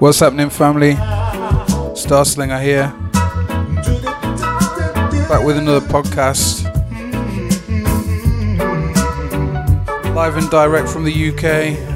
What's happening, family? Star Slinger here. Back with another podcast. Live and direct from the UK.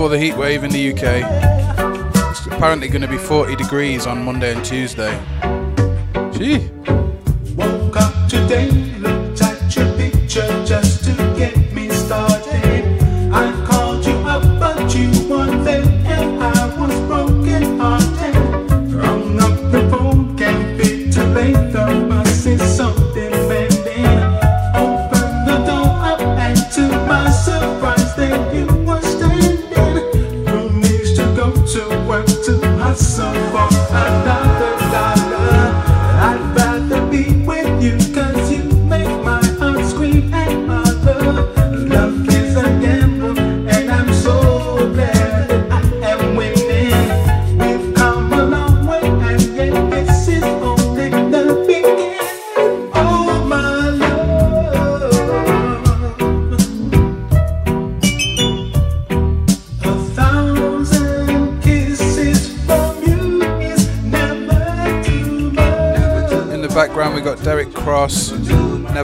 Before the heat wave in the UK. It's apparently going to be 40 degrees on Monday and Tuesday. Gee. Woke up today.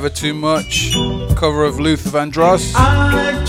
Too much. Cover of Luther Vandross.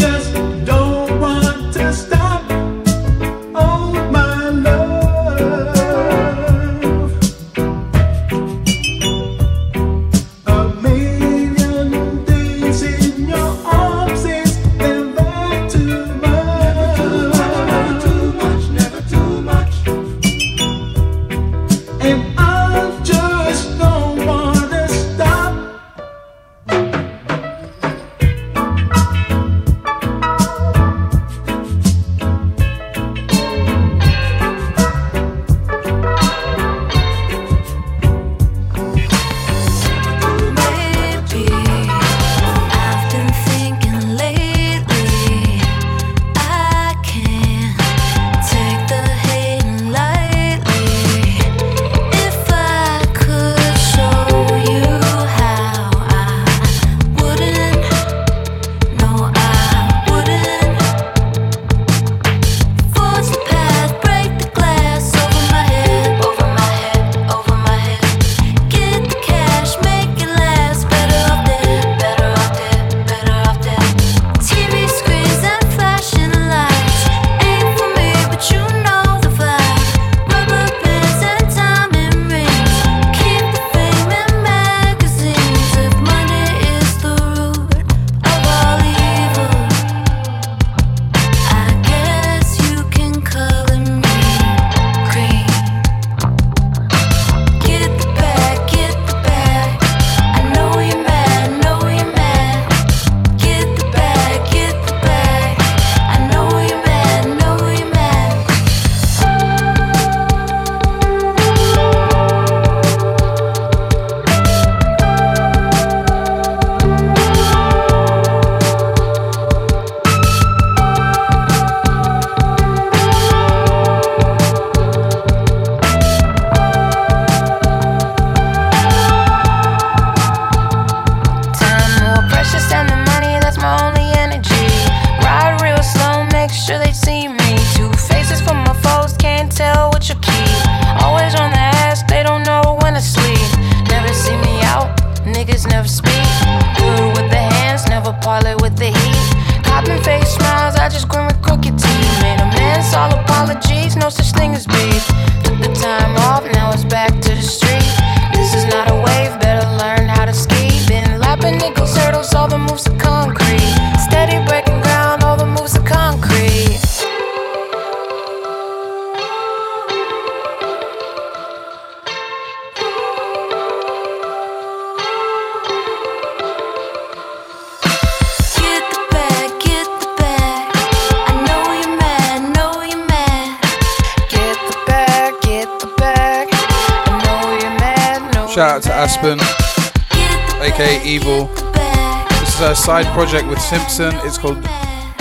Simpson. It's called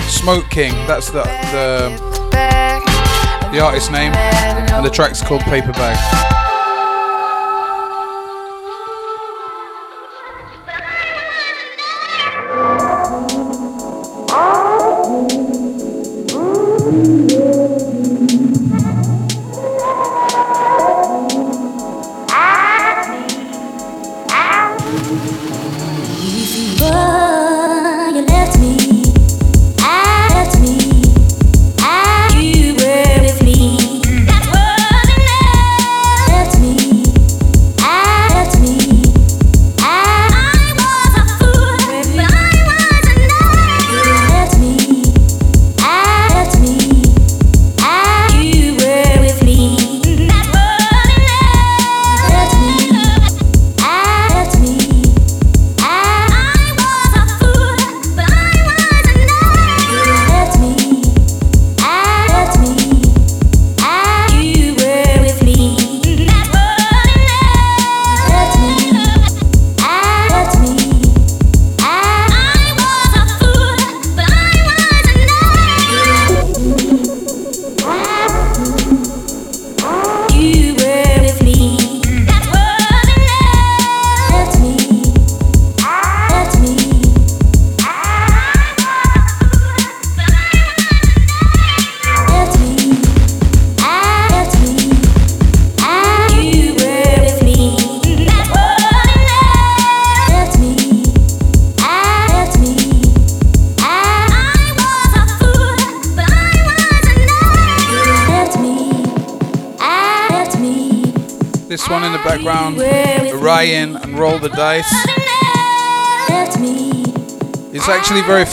Smoke King. That's the the, the artist name, and the track's called Paper Bag.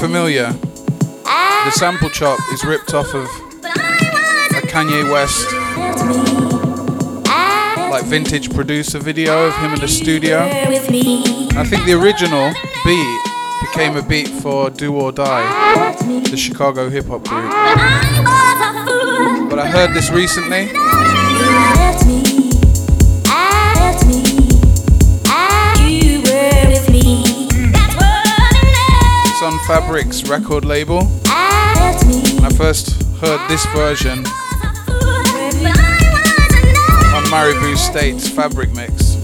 Familiar. The sample chop is ripped off of a Kanye West like vintage producer video of him in the studio. I think the original beat became a beat for Do or Die, the Chicago hip hop group. But I heard this recently Fabric's record label. I first heard this version on Maribou State's Fabric Mix.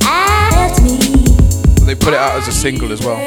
They put it out as a single as well.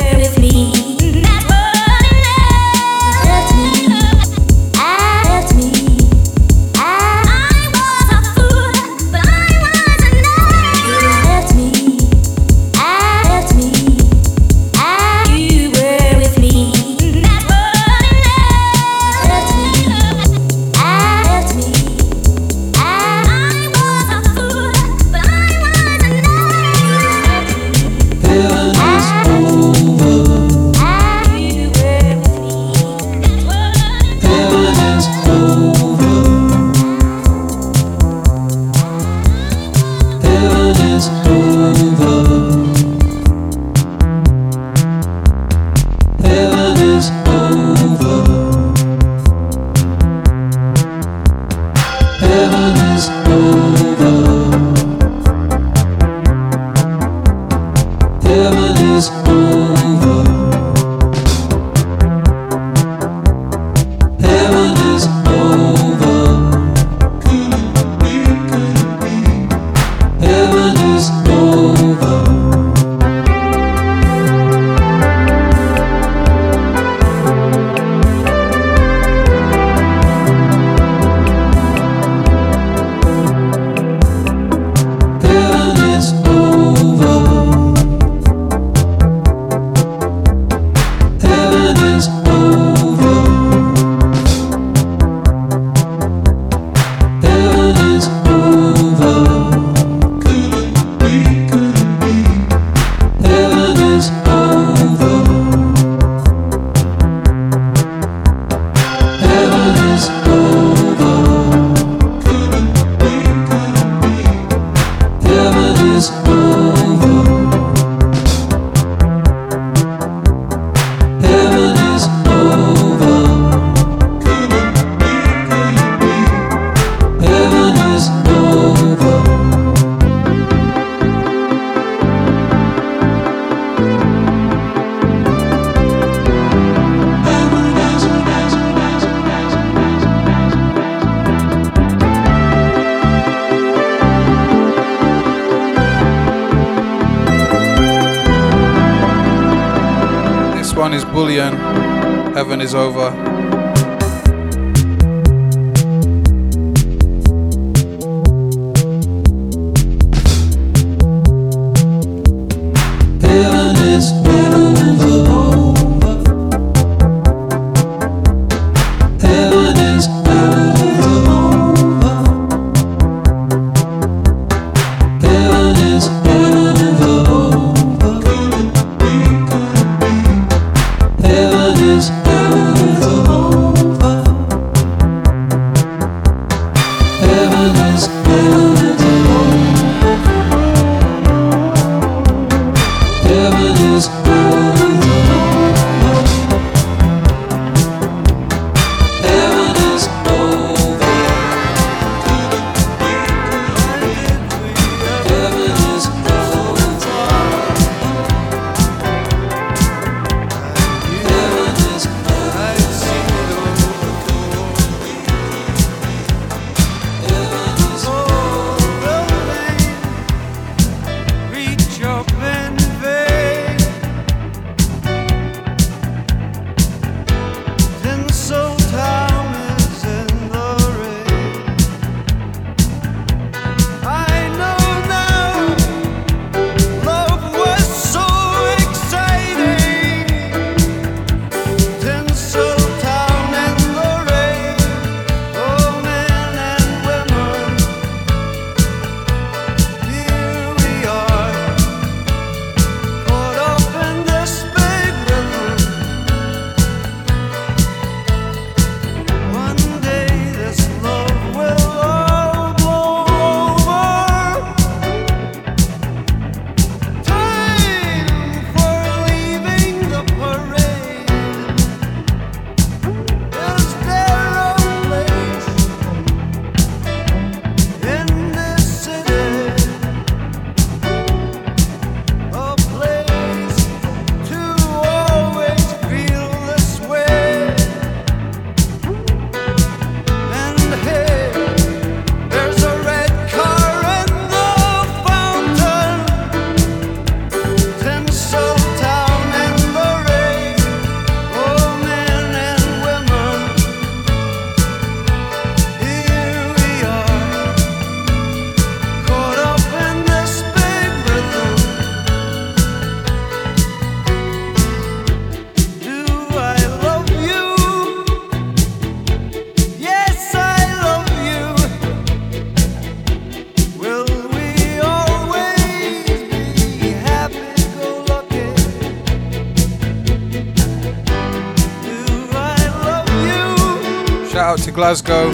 Glasgow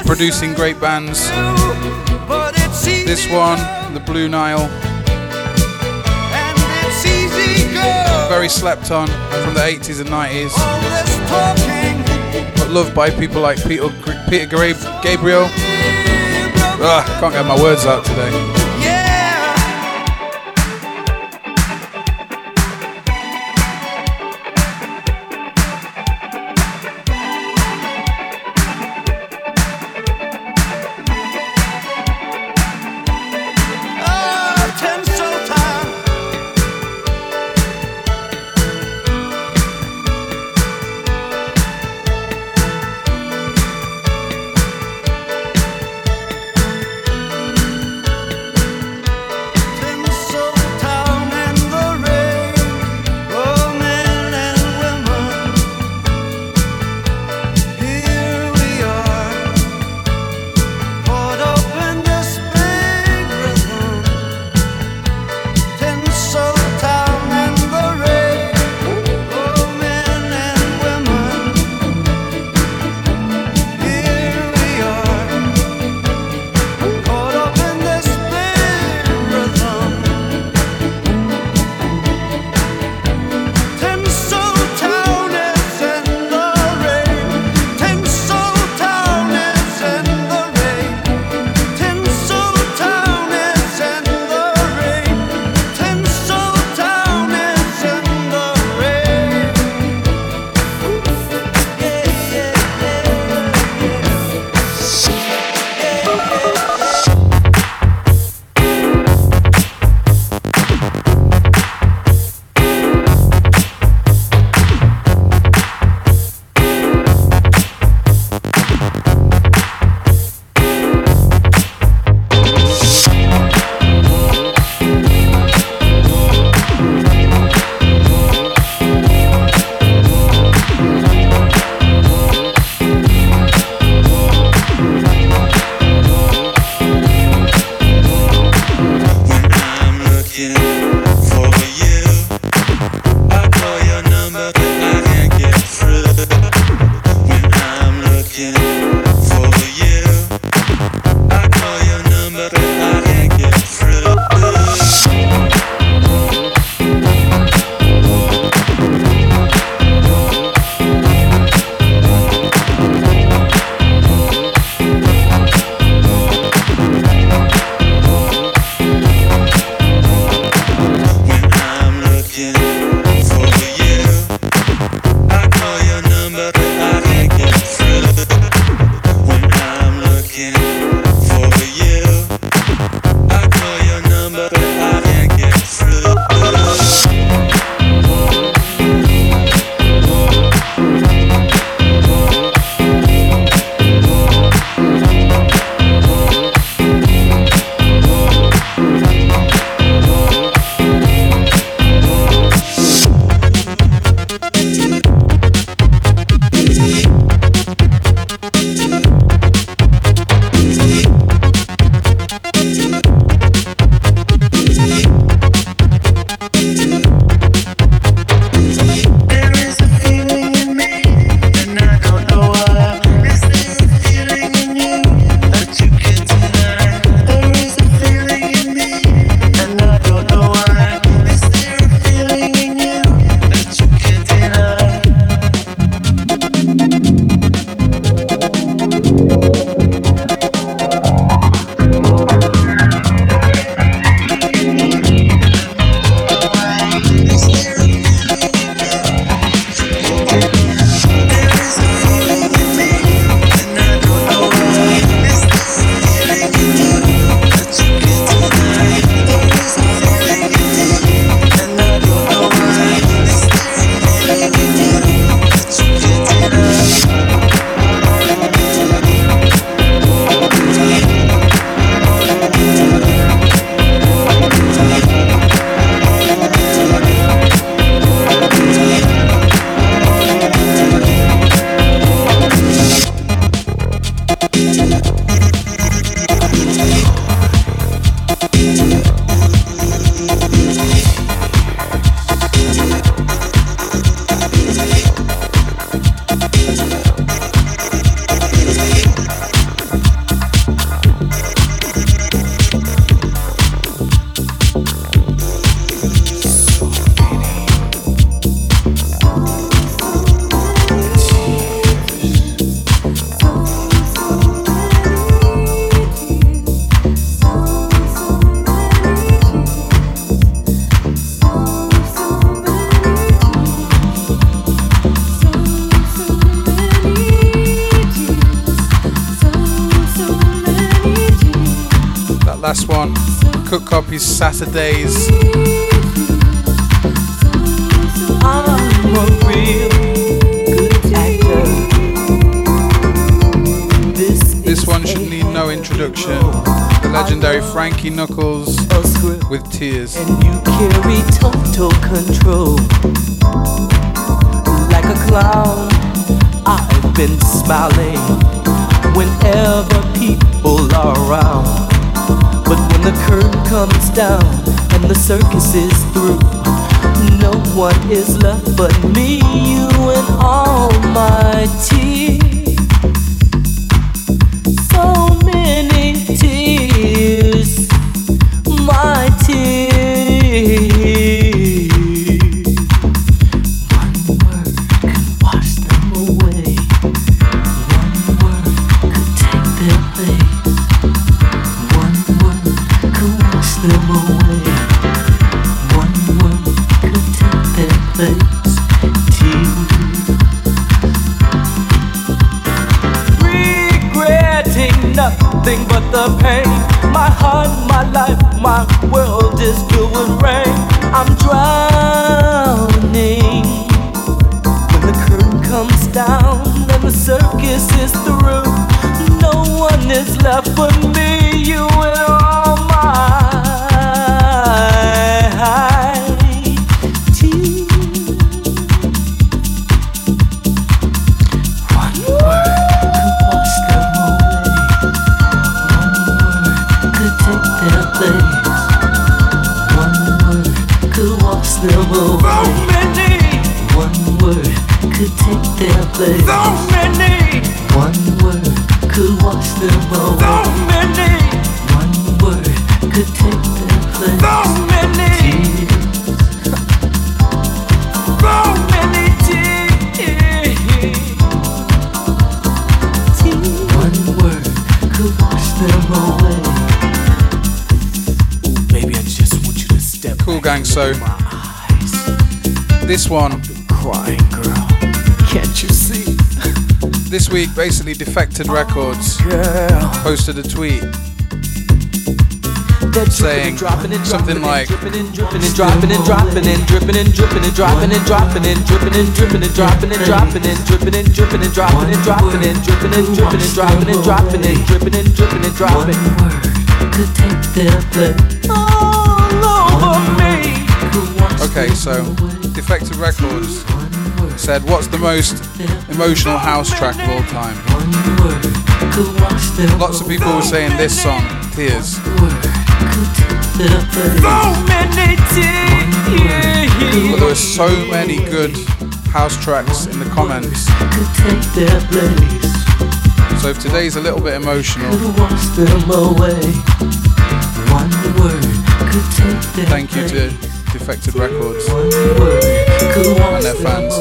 for producing great bands. This one, the Blue Nile. Very slept on from the 80s and 90s. But loved by people like Peter, Peter Gabriel. Ugh, ah, can't get my words out today. Cook copies Saturdays. This one should need no introduction. The legendary Frankie Knuckles with tears. And you carry total control. Like a clown, I've been smiling whenever people are around. But when the curtain comes down and the circus is through, no one is left but me, you, and all my tears. Basically, Defected Records posted a tweet saying something like dripping and dripping and dropping and dropping and dripping and dripping and dropping and dropping and dripping and dripping and dropping and dropping and dripping and dripping and dropping and dropping and dripping and dripping and dropping and dropping and dripping and dripping and dropping. Could take their place all over me. Okay, so Defected Records said, What's the most emotional house track of all time? Lots of people were saying this song, Tears. But there were so many good house tracks in the comments. So if today's a little bit emotional, thank you to Defected Records and their fans.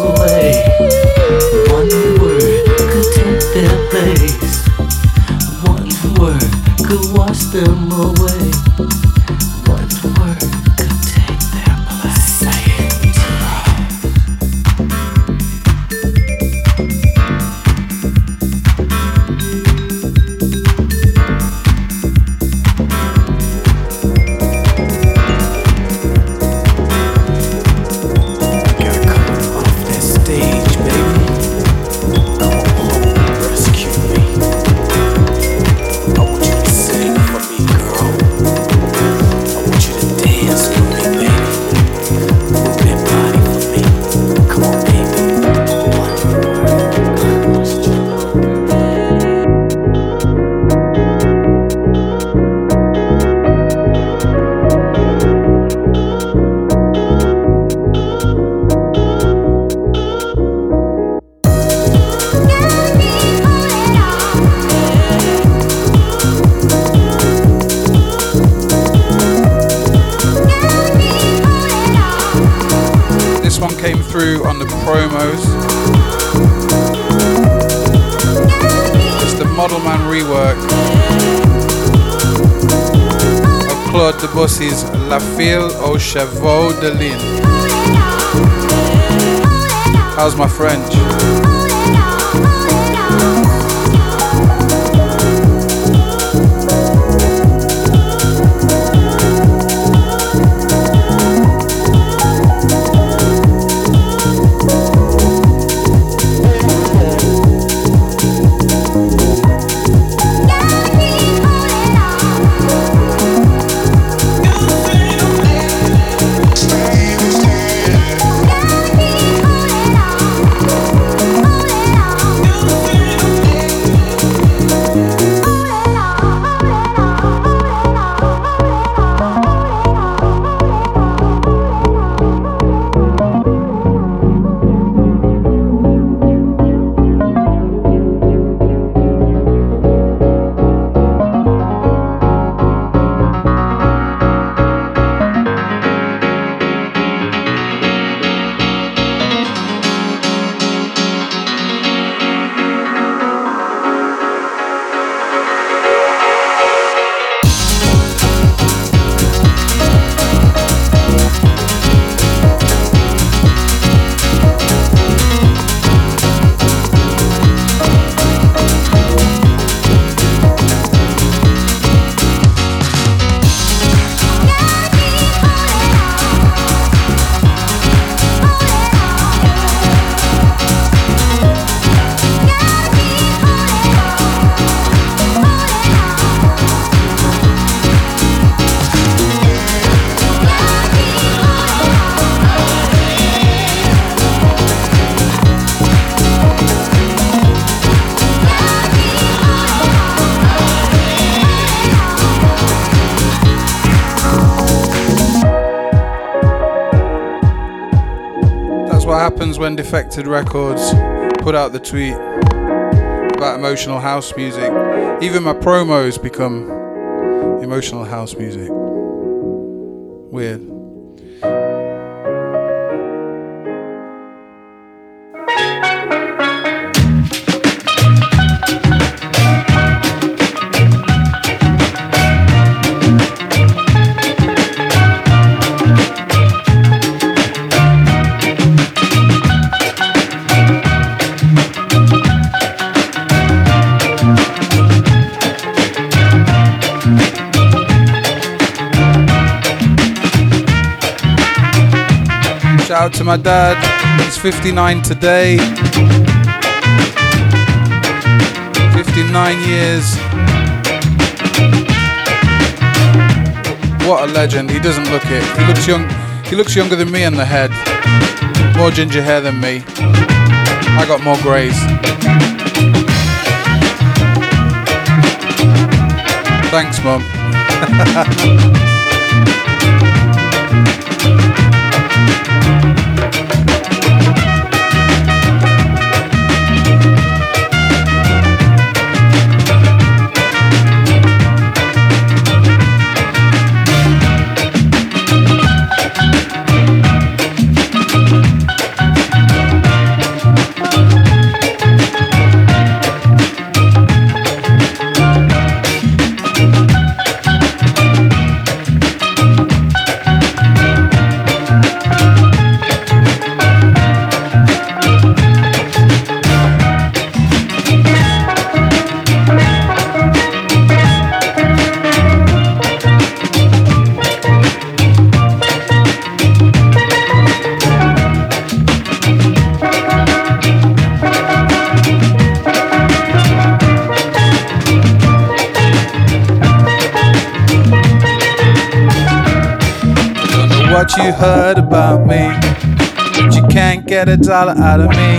One word could take their place. One word could wash them away. Lin. How's my French? When Defected Records put out the tweet about emotional house music. Even my promos become emotional house music. Weird. Out to my dad. He's 59 today. 59 years. What a legend. He doesn't look it. He looks young. He looks younger than me in the head. More ginger hair than me. I got more greys. Thanks, Mum. you heard about me, but you can't get a dollar out of me.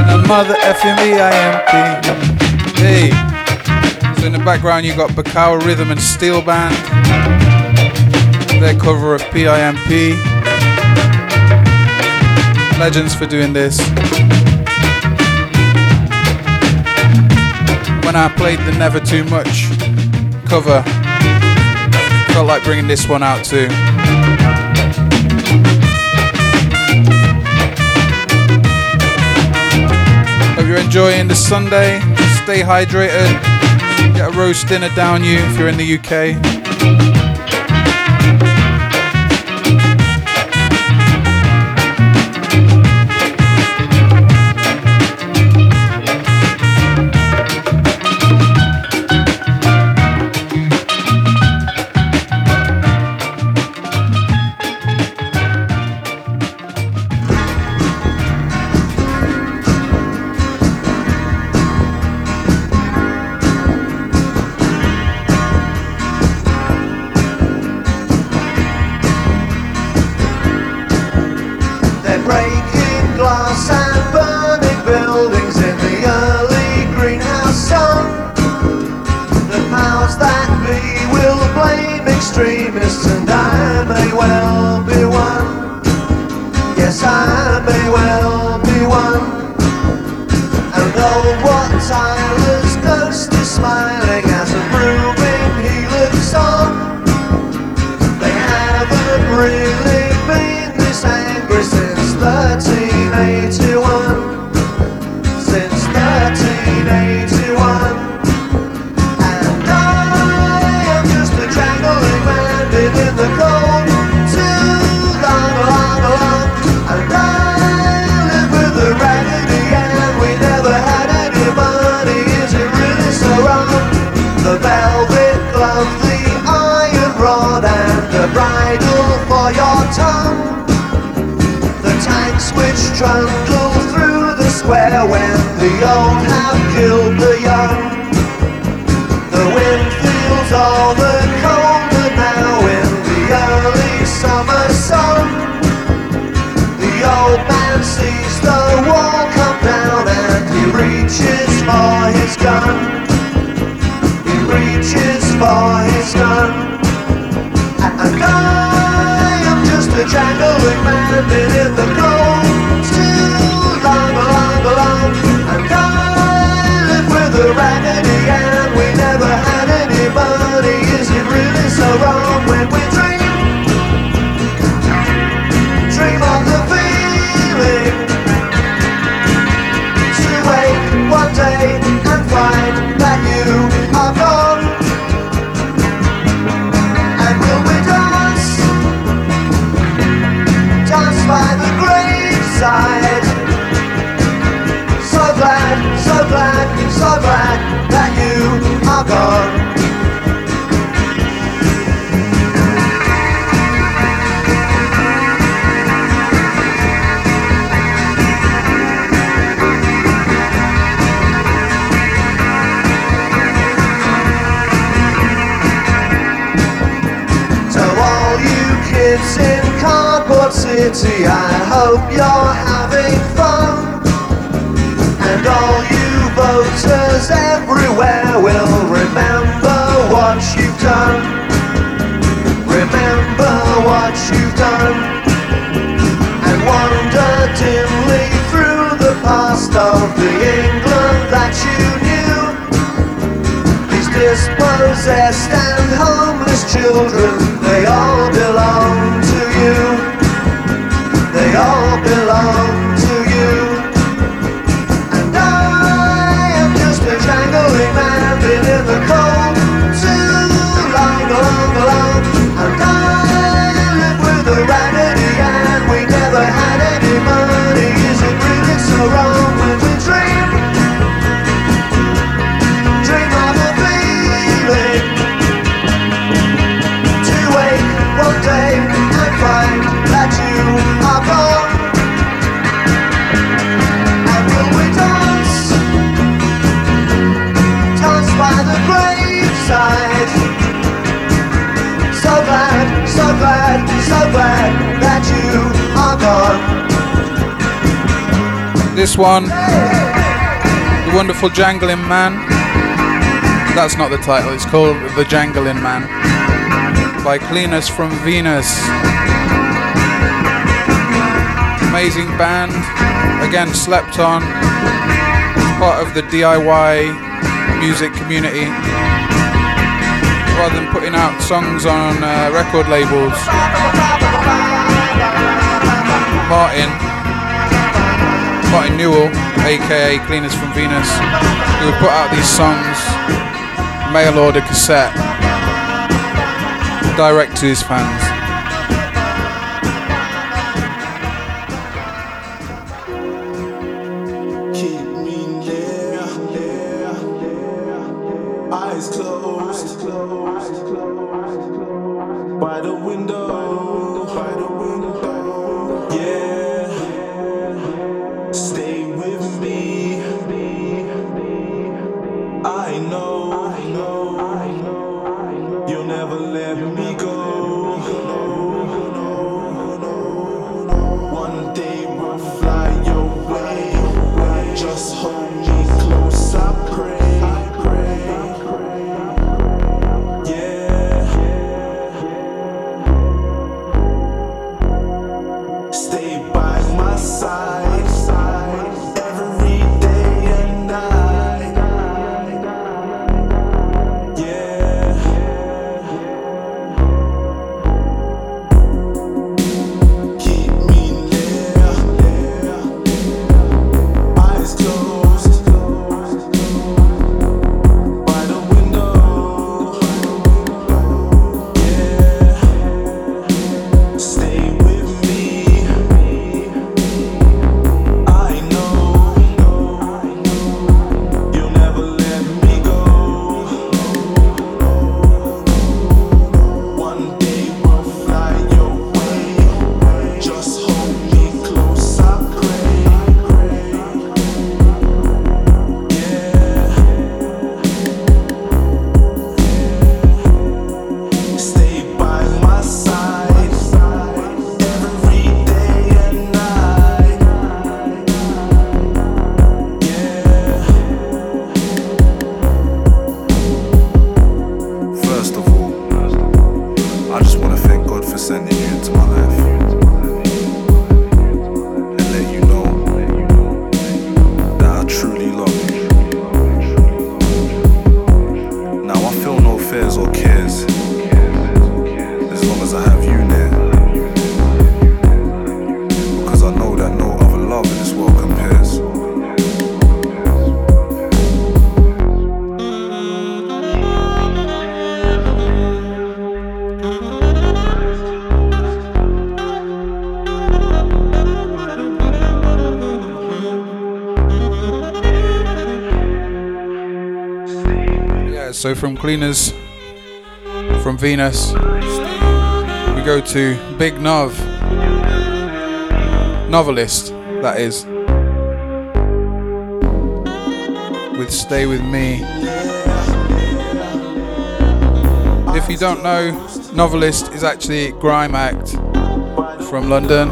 And a mother effing me, I am Hey, so in the background you got Bacao Rhythm and Steel Band, their cover of PIMP. Legends for doing this. When I played the Never Too Much cover felt like bringing this one out too. Hope you're enjoying the Sunday. Stay hydrated. Get a roast dinner down you if you're in the UK. done. Remember what you've done. And wander dimly through the past of the England that you knew. These dispossessed and homeless children, they all belong to you. They all belong this one. The Wonderful Jangling Man. That's not the title, it's called The Jangling Man by Cleaners from Venus. Amazing band. Again, slept on. Part of the DIY music community. Rather than putting out songs on uh, record labels. Martin Martin Newell, aka Cleaners from Venus, who put out these songs, mail order cassette, direct to his fans. So from Cleaners from Venus, we go to Big Nov, novelist, that is, with Stay With Me. If you don't know, novelist is actually Grime Act from London.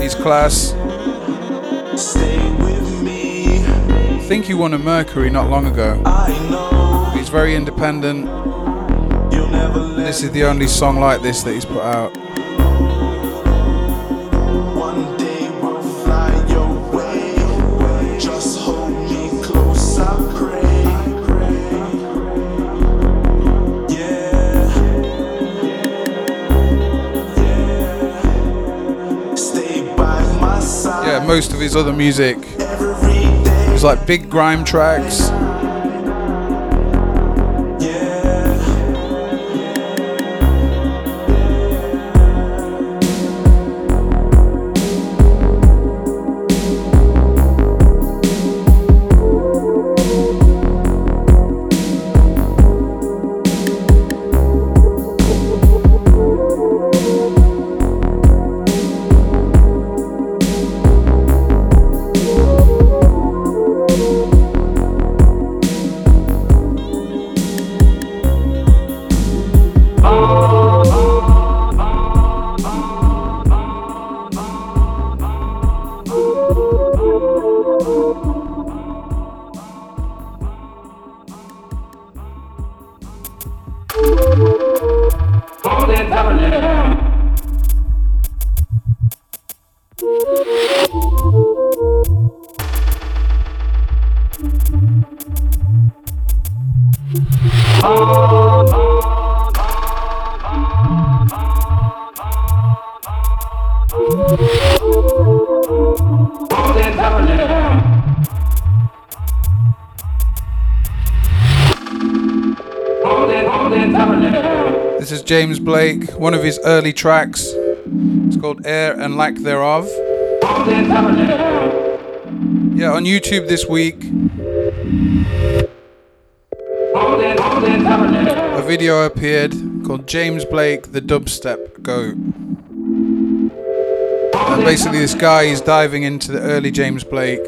He's class. Think he won a Mercury not long ago. He's very independent. This is the only song like this that he's put out. One day we'll fly your way. Just hold me close, I pray. Yeah. Yeah. Stay by my side. Yeah, most of his other music Every day. is like big grime tracks. This is James Blake, one of his early tracks. It's called Air and Lack Thereof. Yeah, on YouTube this week. A video appeared called James Blake the Dubstep Goat. And basically, this guy is diving into the early James Blake.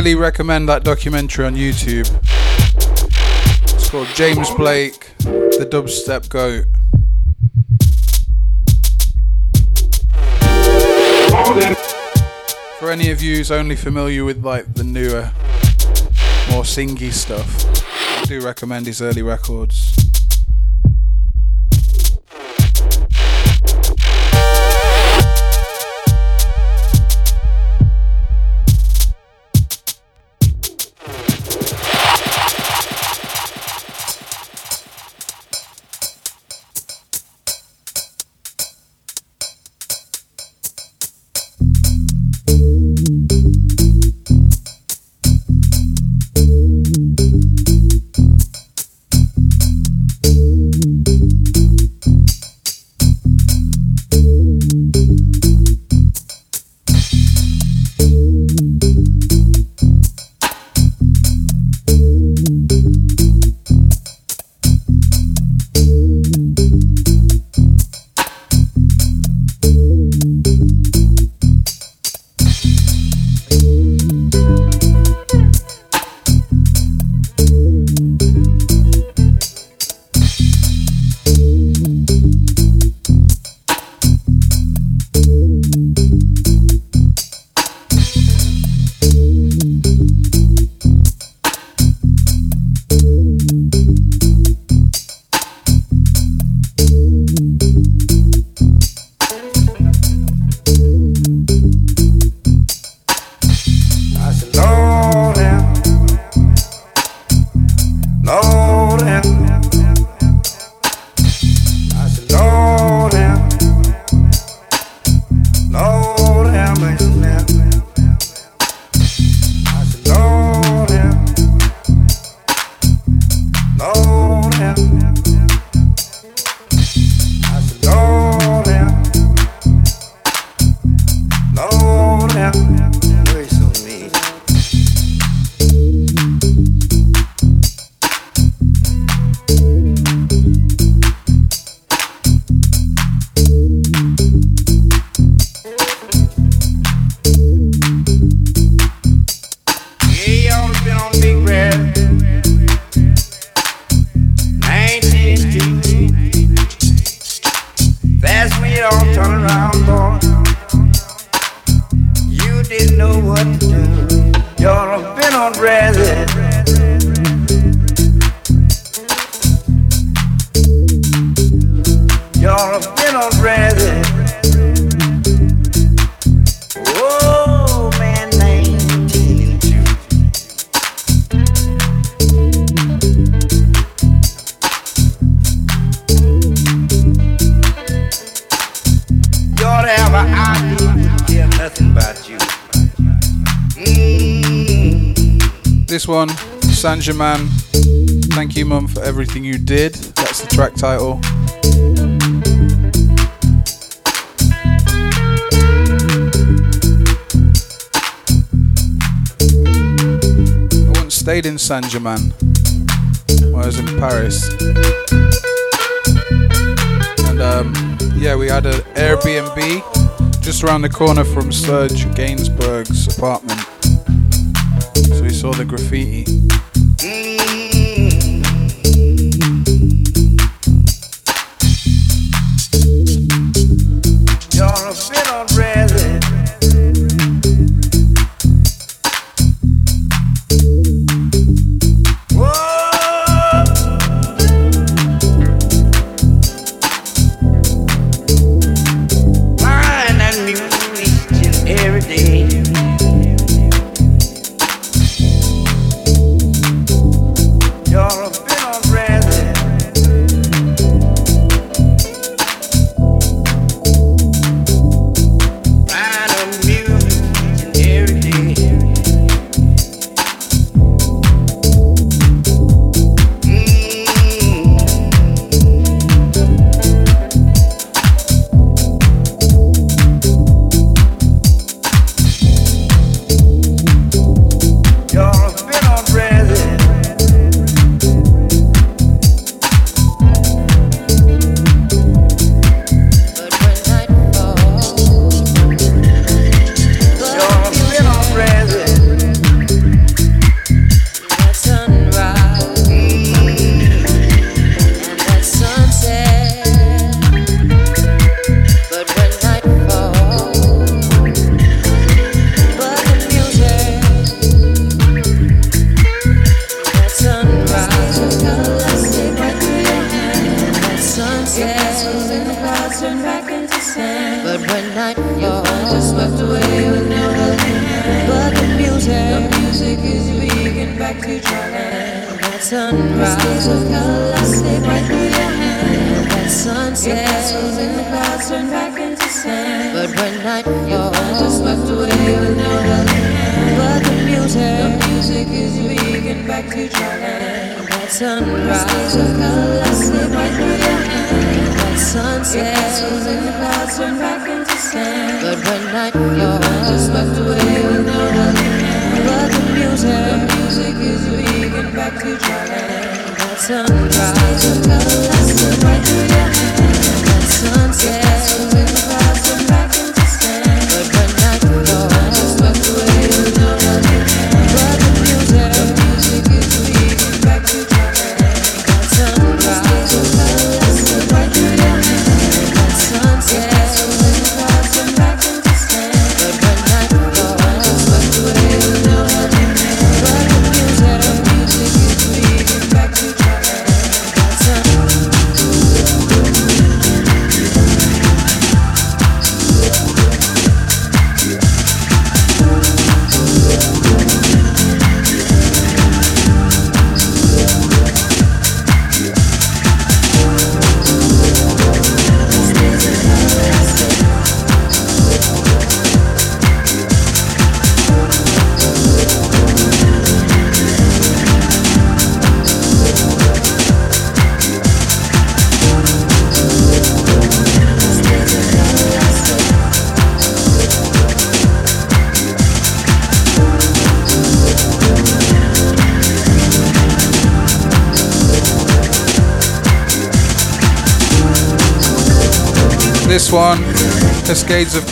Really recommend that documentary on YouTube. It's called James Blake, the Dubstep Goat. For any of you who's only familiar with like the newer, more singy stuff, I do recommend his early records. Man. Thank you, Mum, for everything you did. That's the track title. I once stayed in Saint Germain when I was in Paris. And um, yeah, we had an Airbnb just around the corner from Serge Gainsbourg's apartment. So we saw the graffiti. You're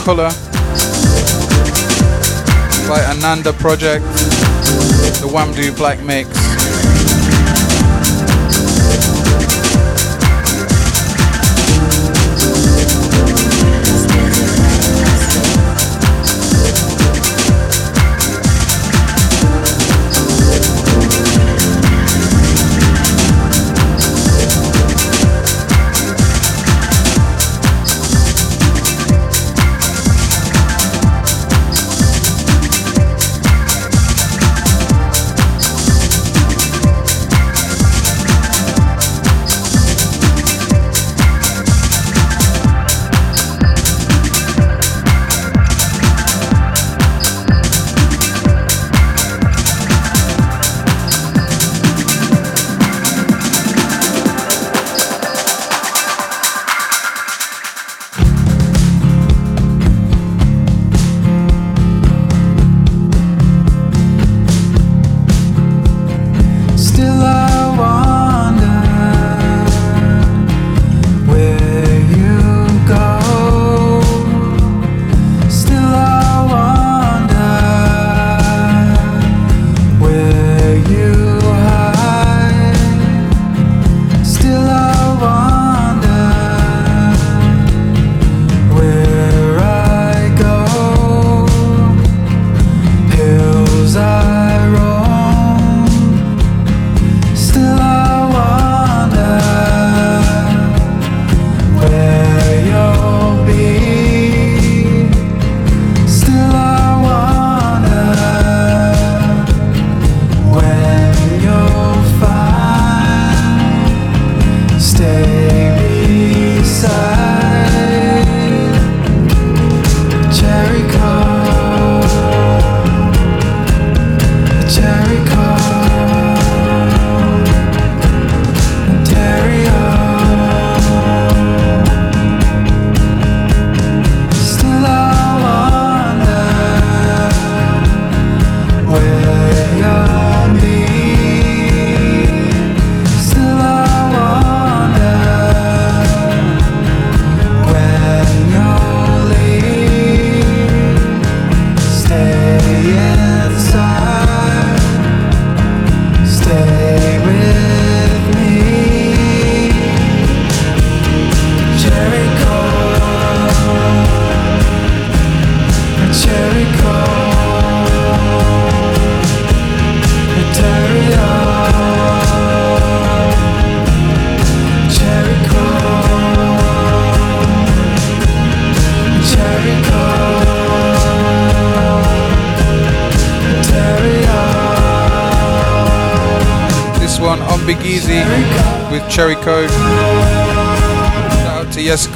Color by Ananda Project, the Wamdue Black Mix.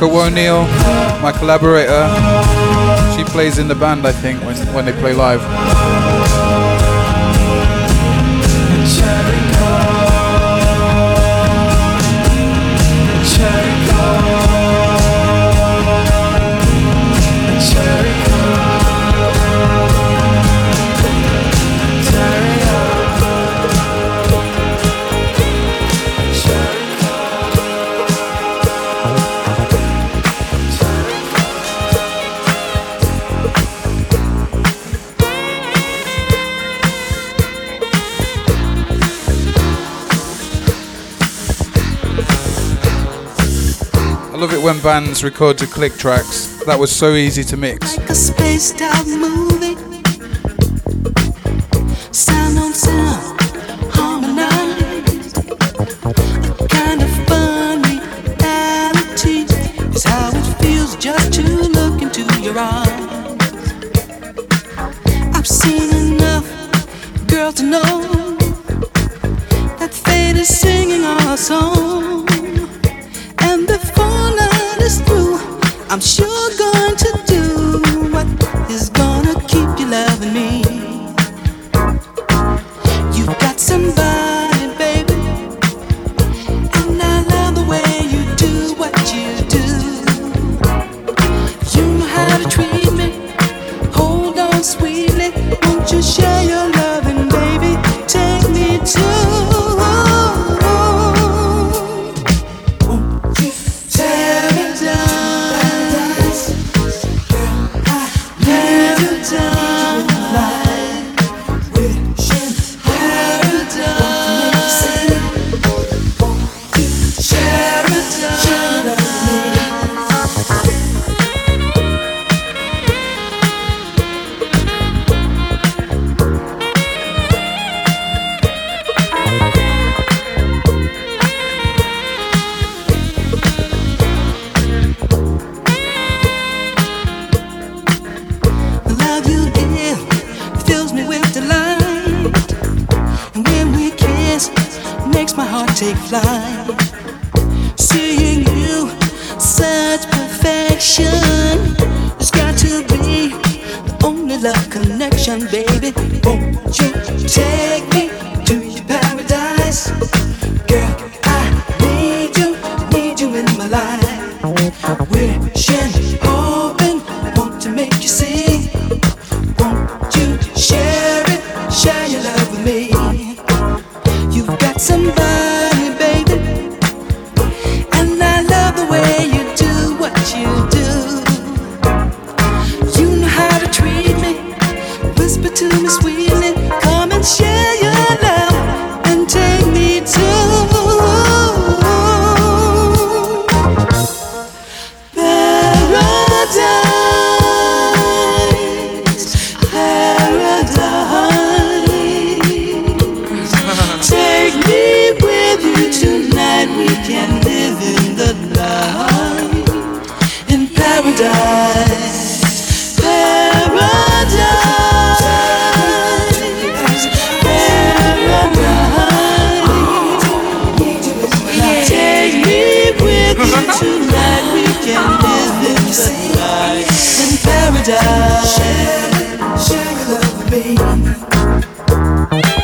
Michael O'Neill, my collaborator. She plays in the band, I think, when, when they play live. bands record to click tracks. That was so easy to mix.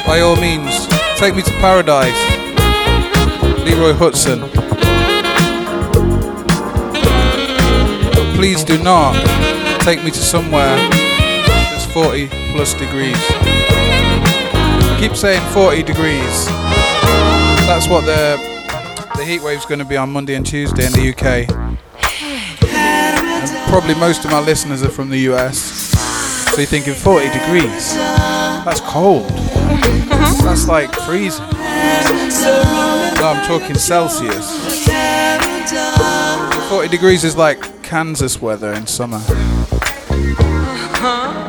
By all means, take me to paradise. Leroy Hutson. Please do not take me to somewhere that's 40 plus degrees. I keep saying 40 degrees. That's what the the heat wave's going to be on Monday and Tuesday in the UK probably most of my listeners are from the US. So you're thinking 40 degrees. That's cold. Mm-hmm. That's like freezing. No, I'm talking Celsius. 40 degrees is like Kansas weather in summer. Uh-huh.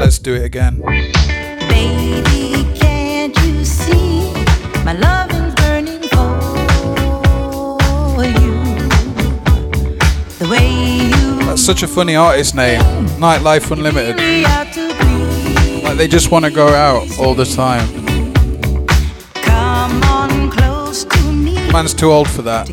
Let's do it again. That's such a funny artist name. Nightlife Unlimited. Like they just want to go out all the time. Man's too old for that.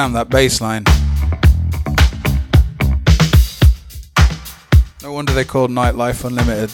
Damn that bass line. No wonder they called Nightlife Unlimited.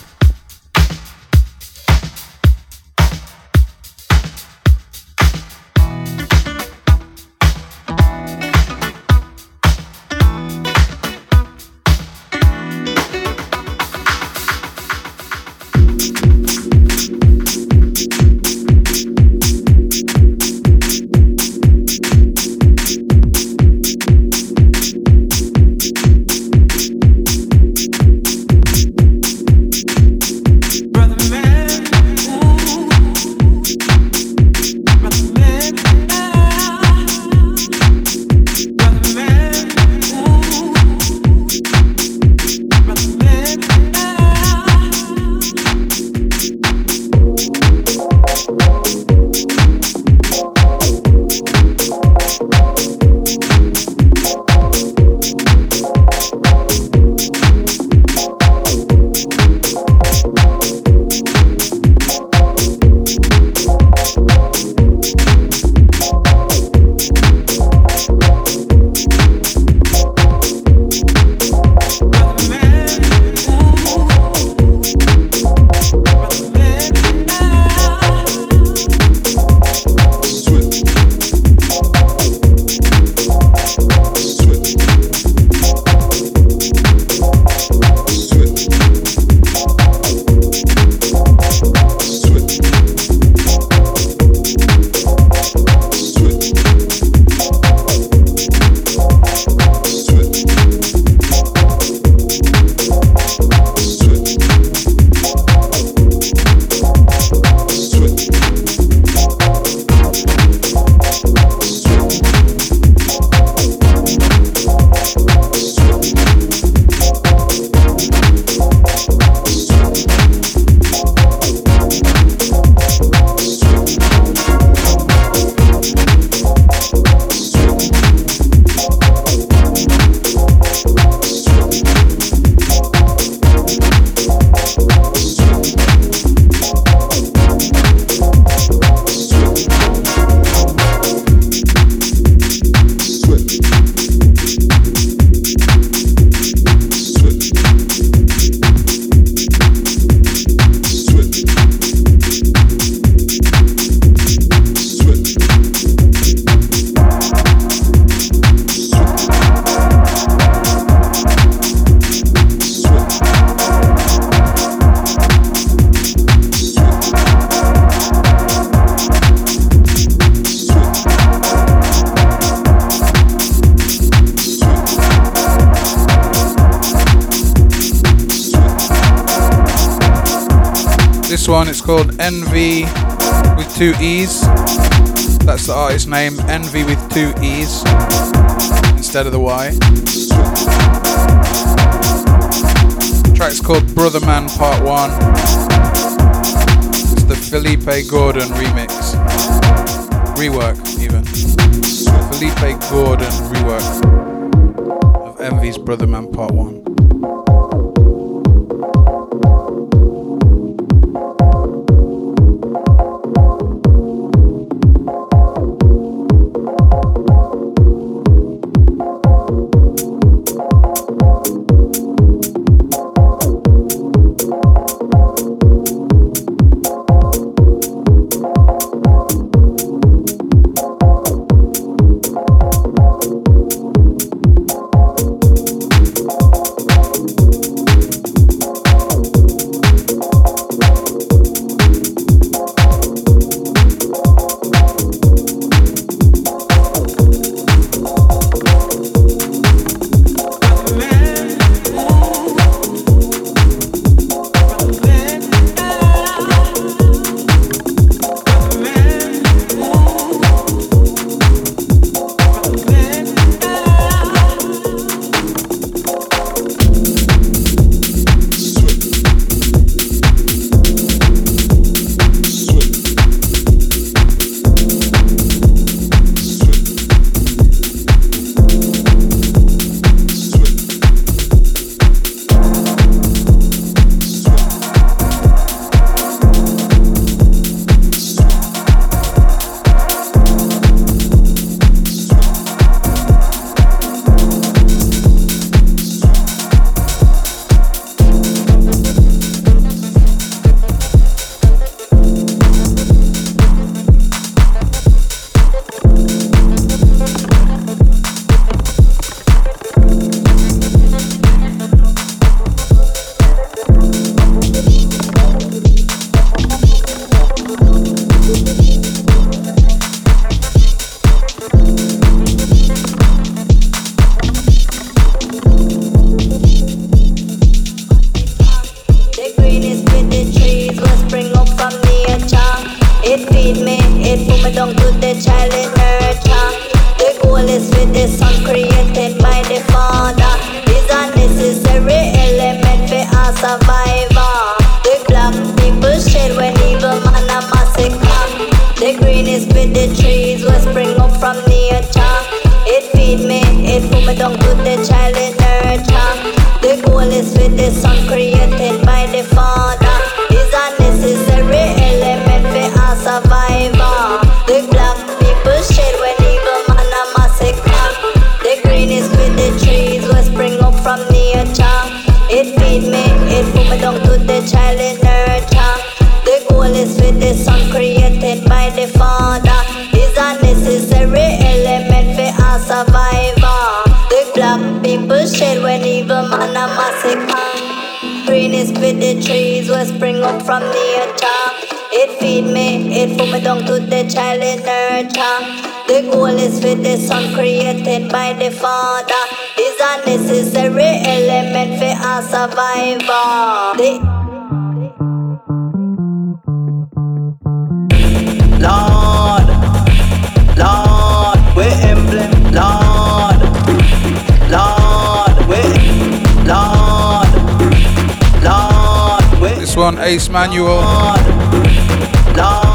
Ace Manual.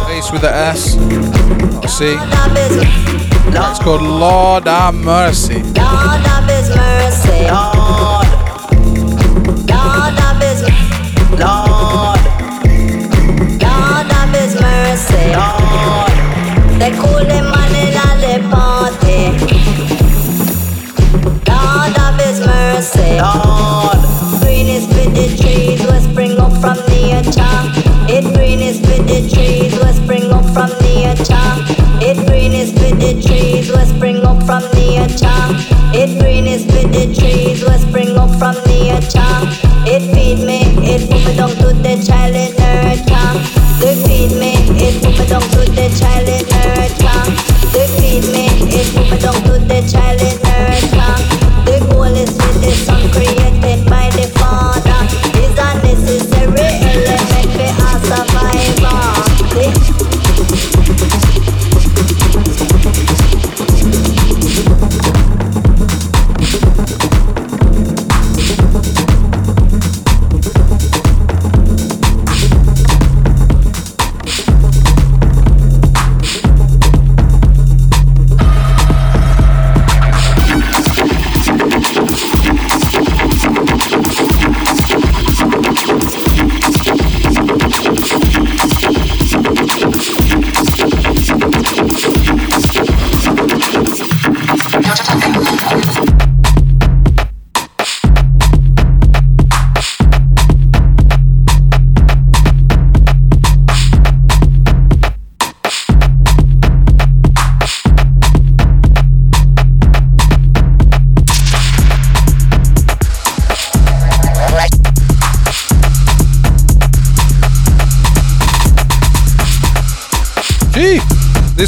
Ace with the S. I see. It's called Lord Have Mercy. charm. It rain with the trees, will spring up from the charm. It feed me, it put me down to the child in her feed me, it put me down to the child in her feed me, it put me down to the child in. The goal is with the sun.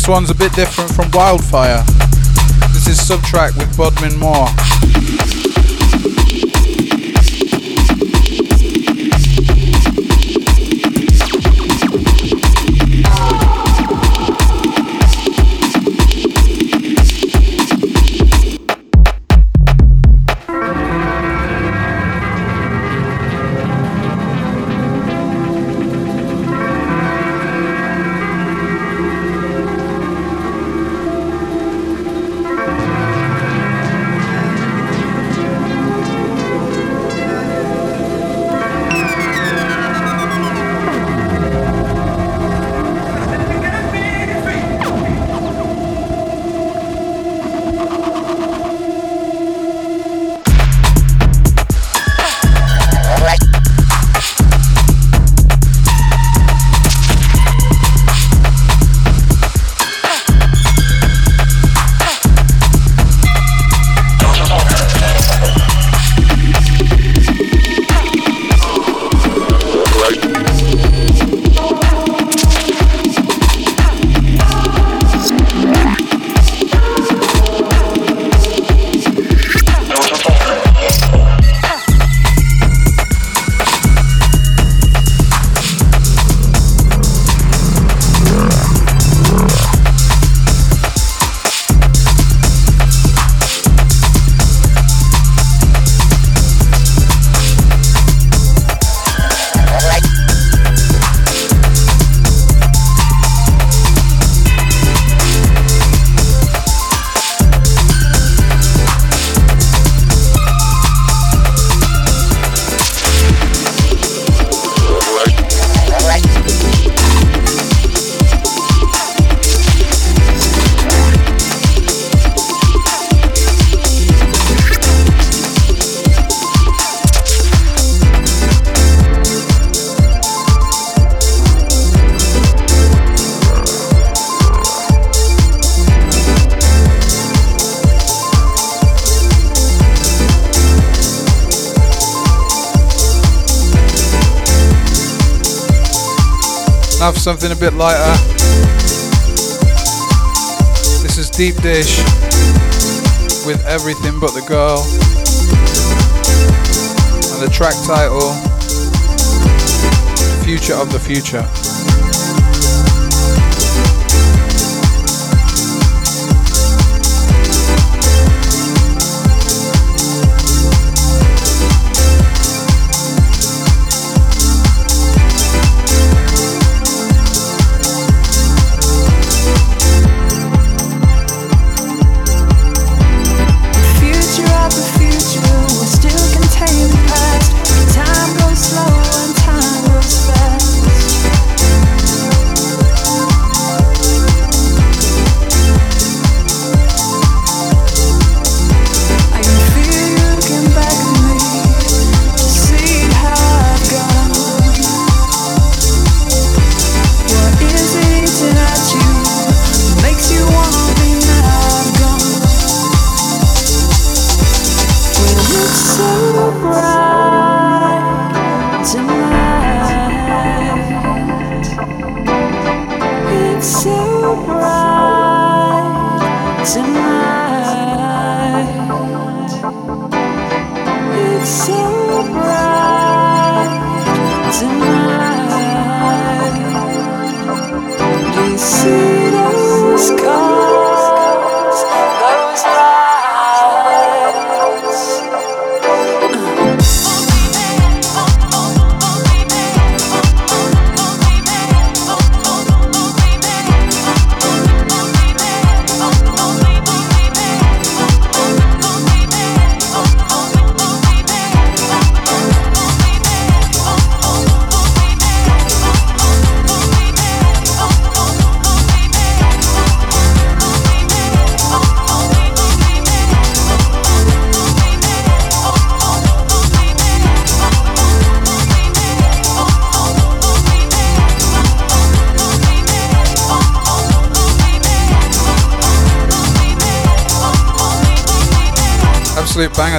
This one's a bit different from Wildfire. This is Subtrack with Bodmin Moore. something a bit lighter. This is Deep Dish with Everything But the Girl. And the track title Future of the Future.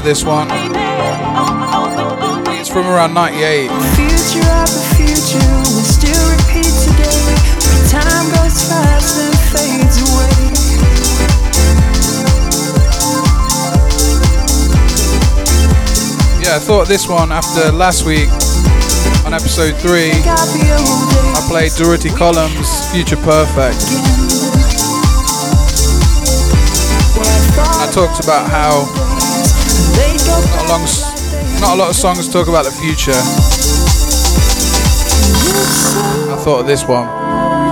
this one. It's from around 98. Yeah, I thought this one after last week on episode 3, I played Dorothy Collins' Future Perfect. I talked about how not a, long, not a lot of songs talk about the future. I thought of this one.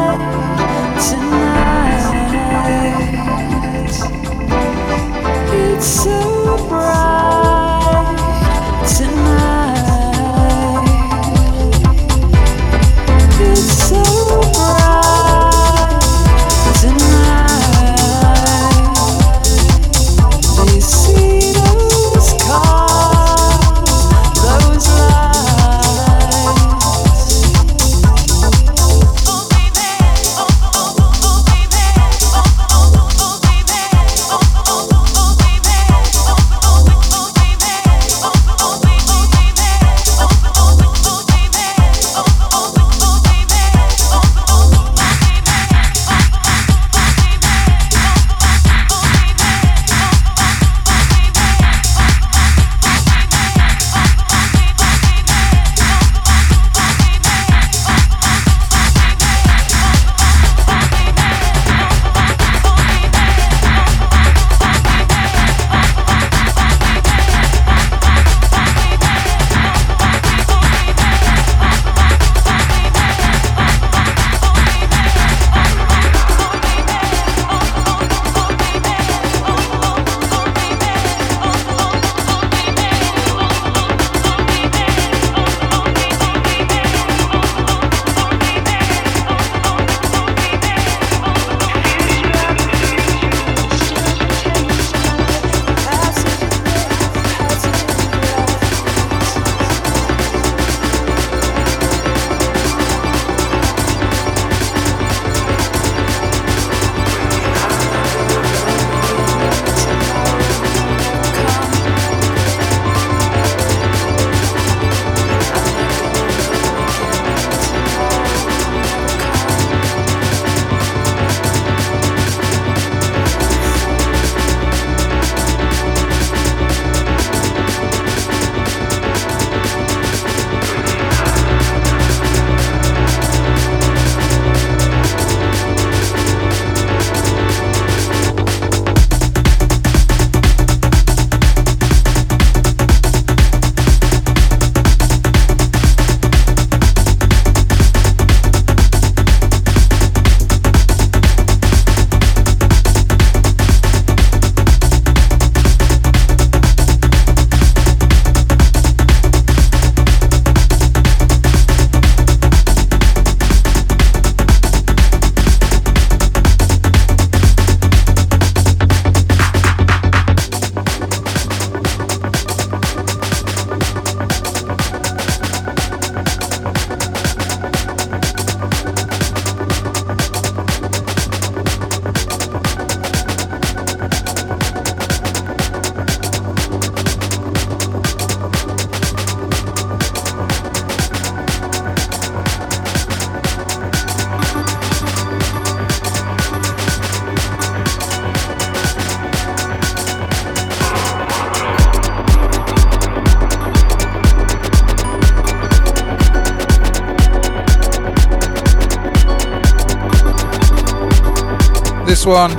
This one,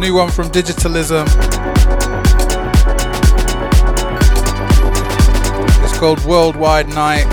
new one from Digitalism. It's called Worldwide Night.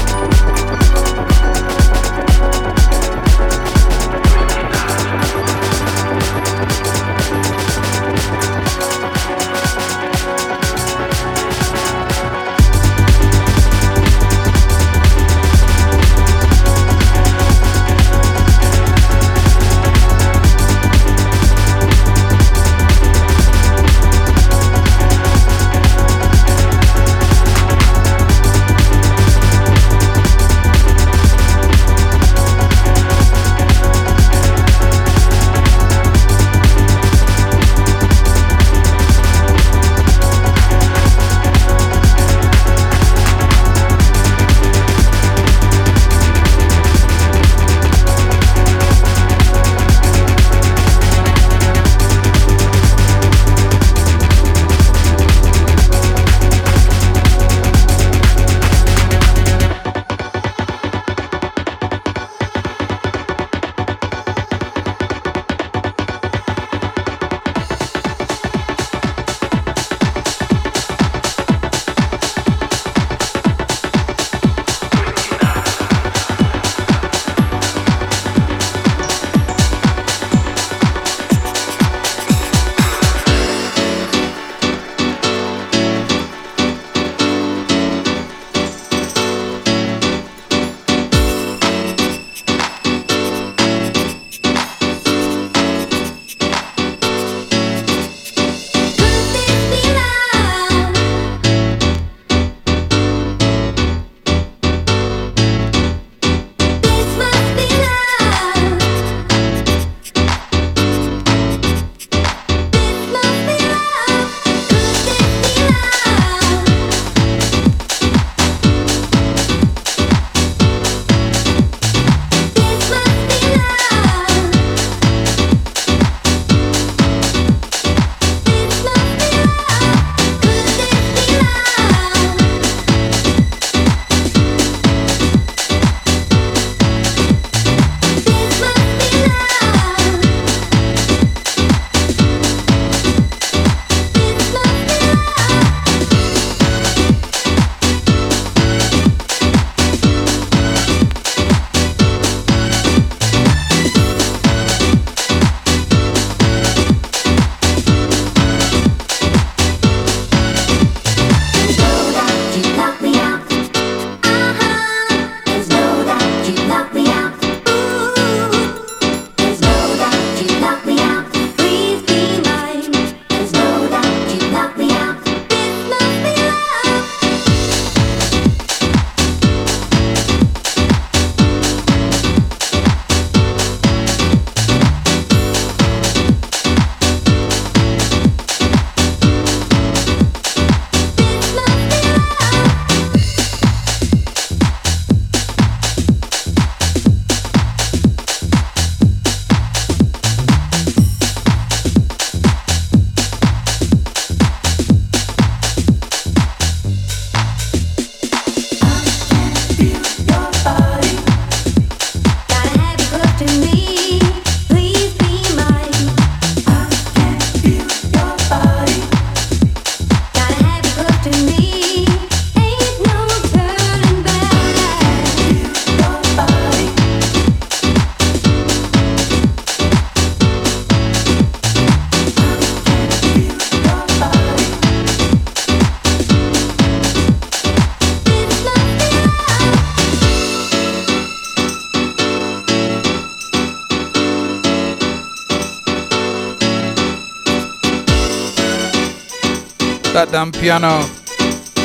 Damn piano.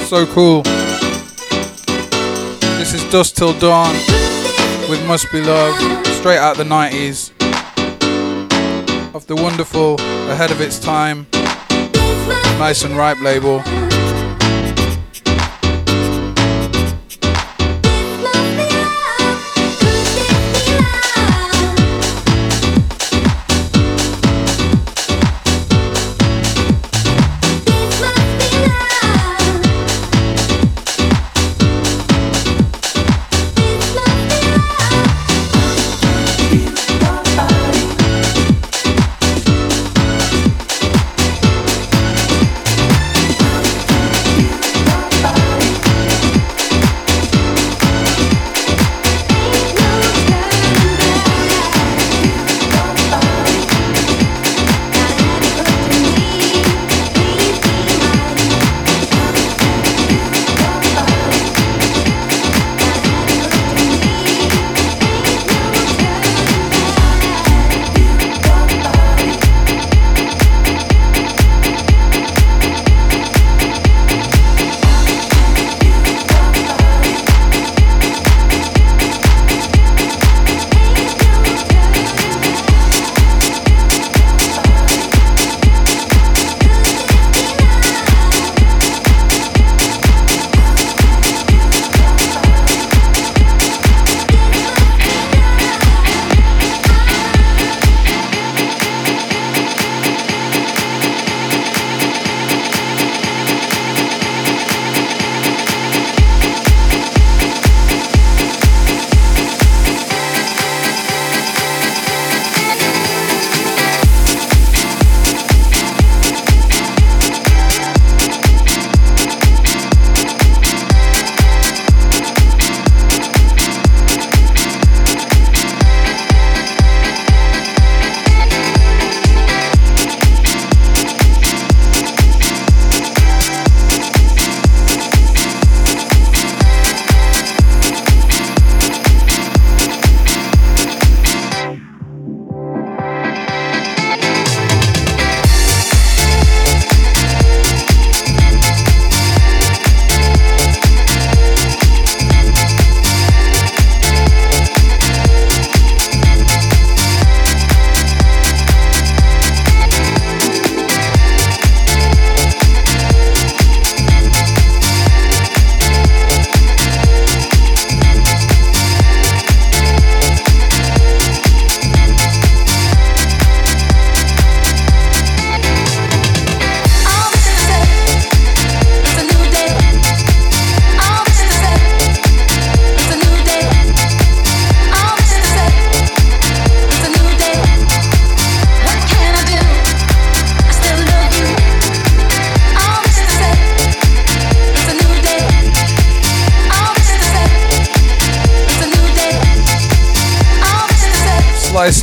So cool. This is Dust Till Dawn with Must Be Love, straight out the 90s. Of the wonderful, ahead of its time, Nice and Ripe label.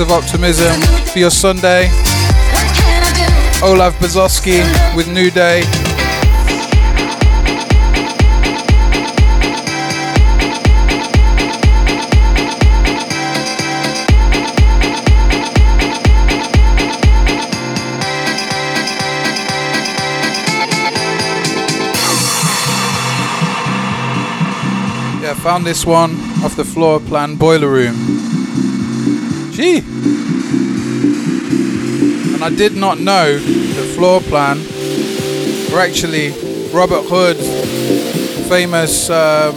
Of optimism for your Sunday. Olaf Bazowski with New Day. Yeah, found this one off the Floorplan boiler room. Gee. And I did not know the Floorplan were actually Robert Hood's famous um,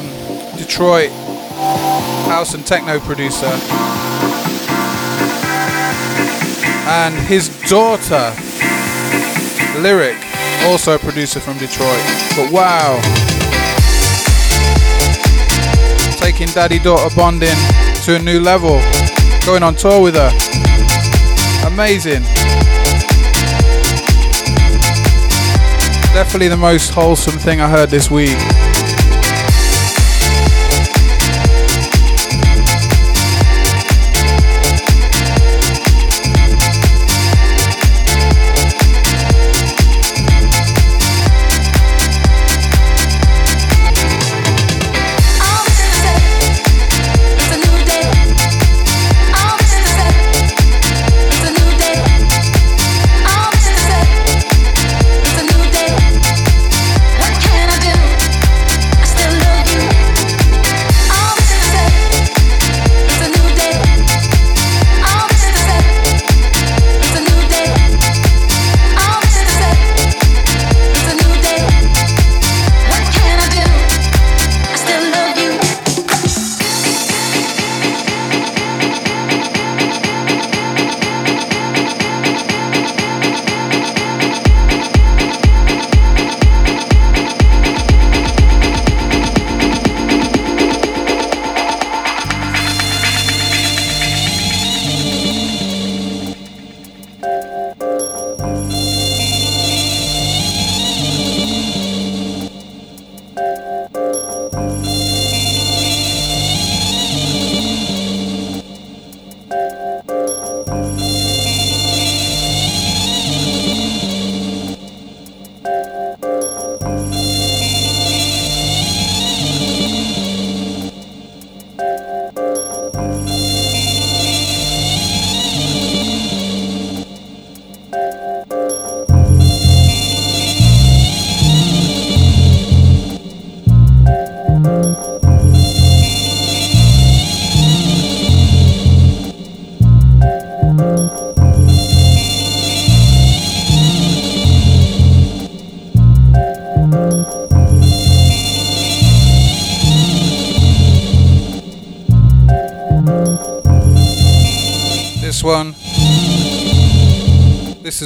Detroit house and techno producer. And his daughter, Lyric, also a producer from Detroit. But wow. Taking daddy daughter bonding to a new level going on tour with her. Amazing. Definitely the most wholesome thing I heard this week.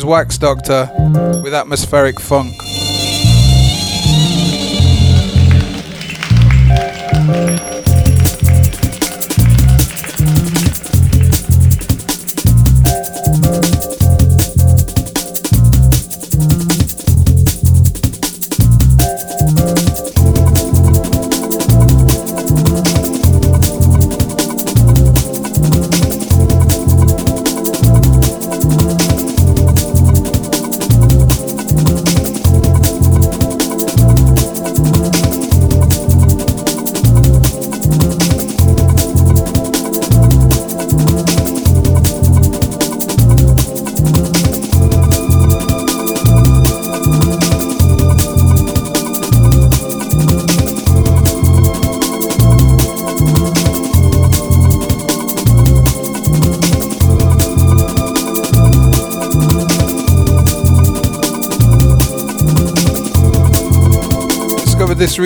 Is Wax Doctor with Atmospheric Funk.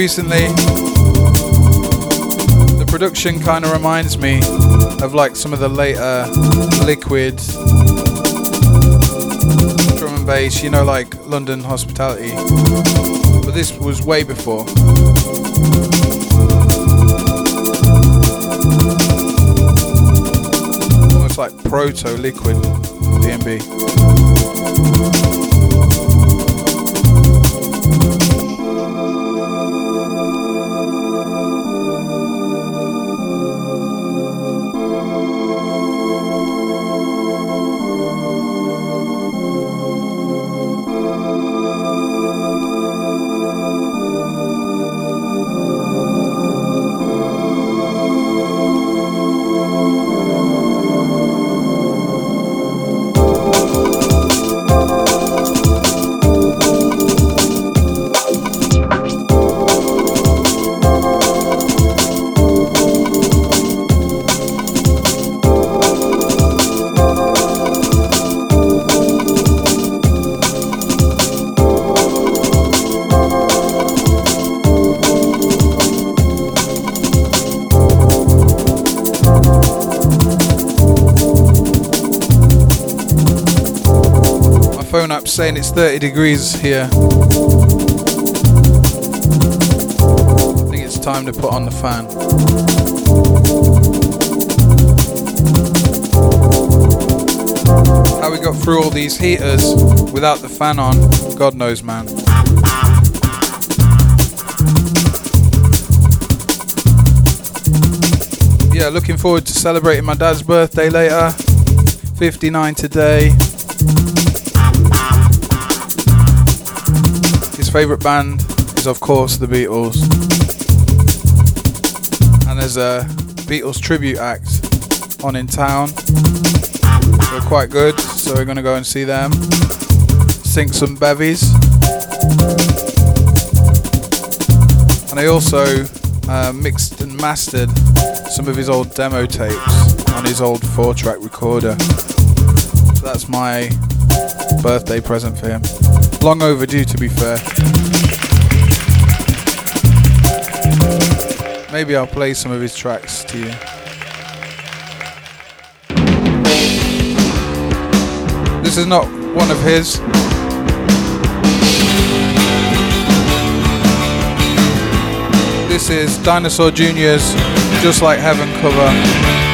Recently. The production kind of reminds me of like some of the later liquid drum and bass, you know, like London Hospitality. But this was way before. Almost like proto liquid DnB. 30 degrees here. I think it's time to put on the fan. How we got through all these heaters without the fan on, God knows, man. Yeah, looking forward to celebrating my dad's birthday later. 59 today. Favourite band is, of course, the Beatles. And there's a Beatles tribute act on in town. They're quite good, so we're going to go and see them. Sing some bevies. And I also uh, mixed and mastered some of his old demo tapes on his old four track recorder. So that's my birthday present for him. Long overdue, to be fair. Maybe I'll play some of his tracks to you. This is not one of his. This is Dinosaur Jr.'s Just Like Heaven cover.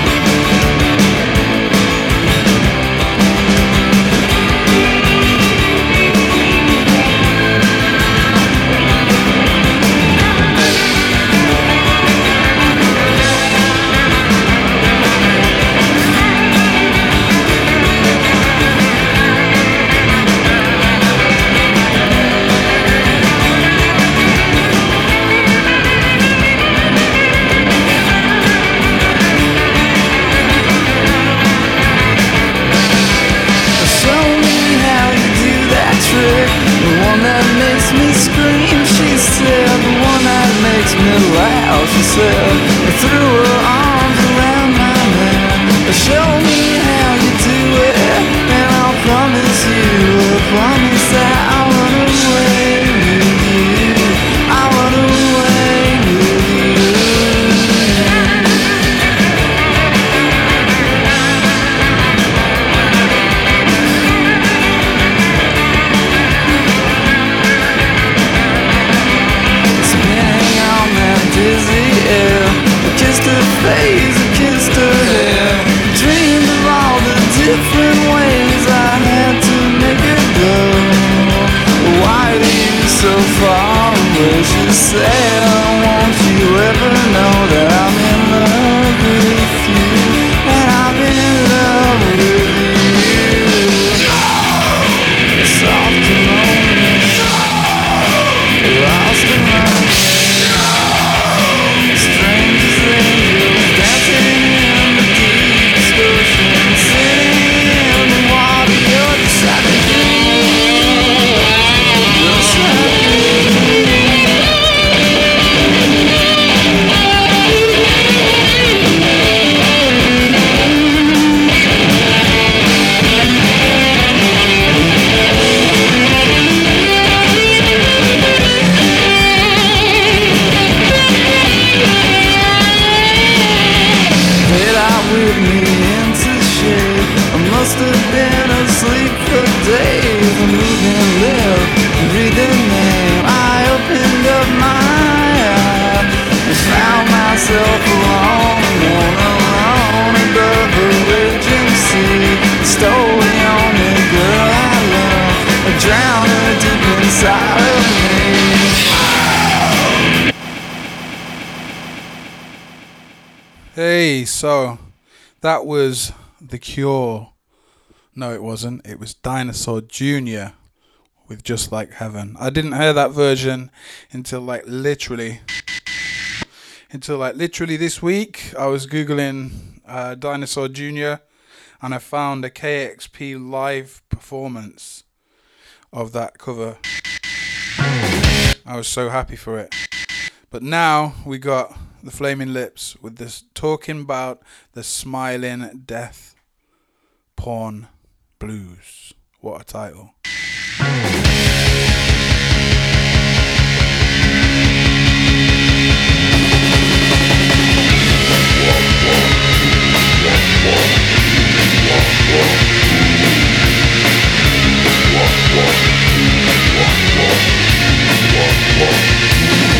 Said. Threw so that was The Cure. No, it wasn't. It was Dinosaur Jr. with Just Like Heaven. I didn't hear that version until like literally. Until like literally this week, I was Googling uh, Dinosaur Jr. and I found a KEXP live performance of that cover. I was so happy for it. But now we got the flaming lips with this talking about the smiling death porn blues. What a title. What, what, what,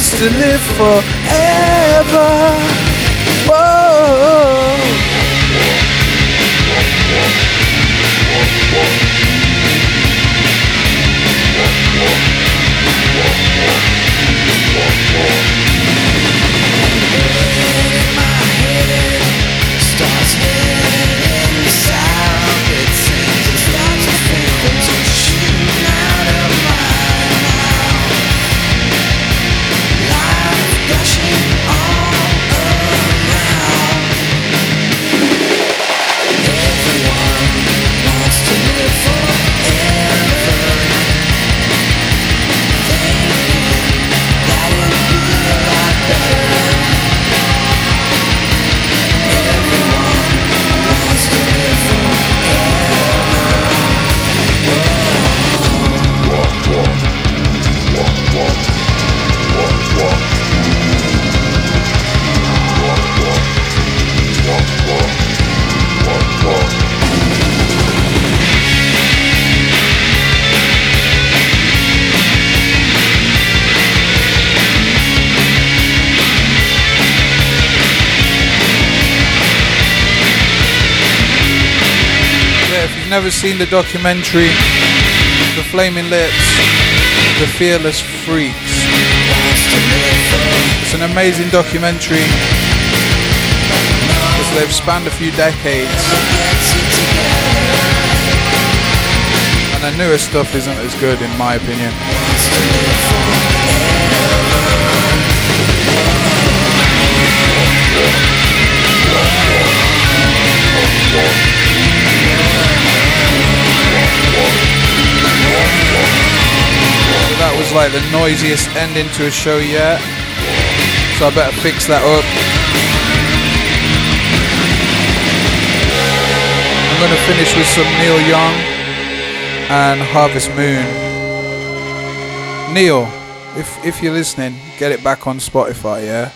wants to live forever. Whoa. Whoa. never seen the documentary The Flaming Lips, The Fearless Freaks, it's an amazing documentary because they've spanned a few decades. And the newest stuff isn't as good, in my opinion. Yeah. Like the noisiest ending to a show yet. So I better fix that up. I'm gonna finish with some Neil Young and Harvest Moon. Neil, if if you're listening, get it back on Spotify, yeah?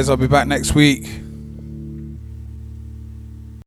Guys. I'll be back next week.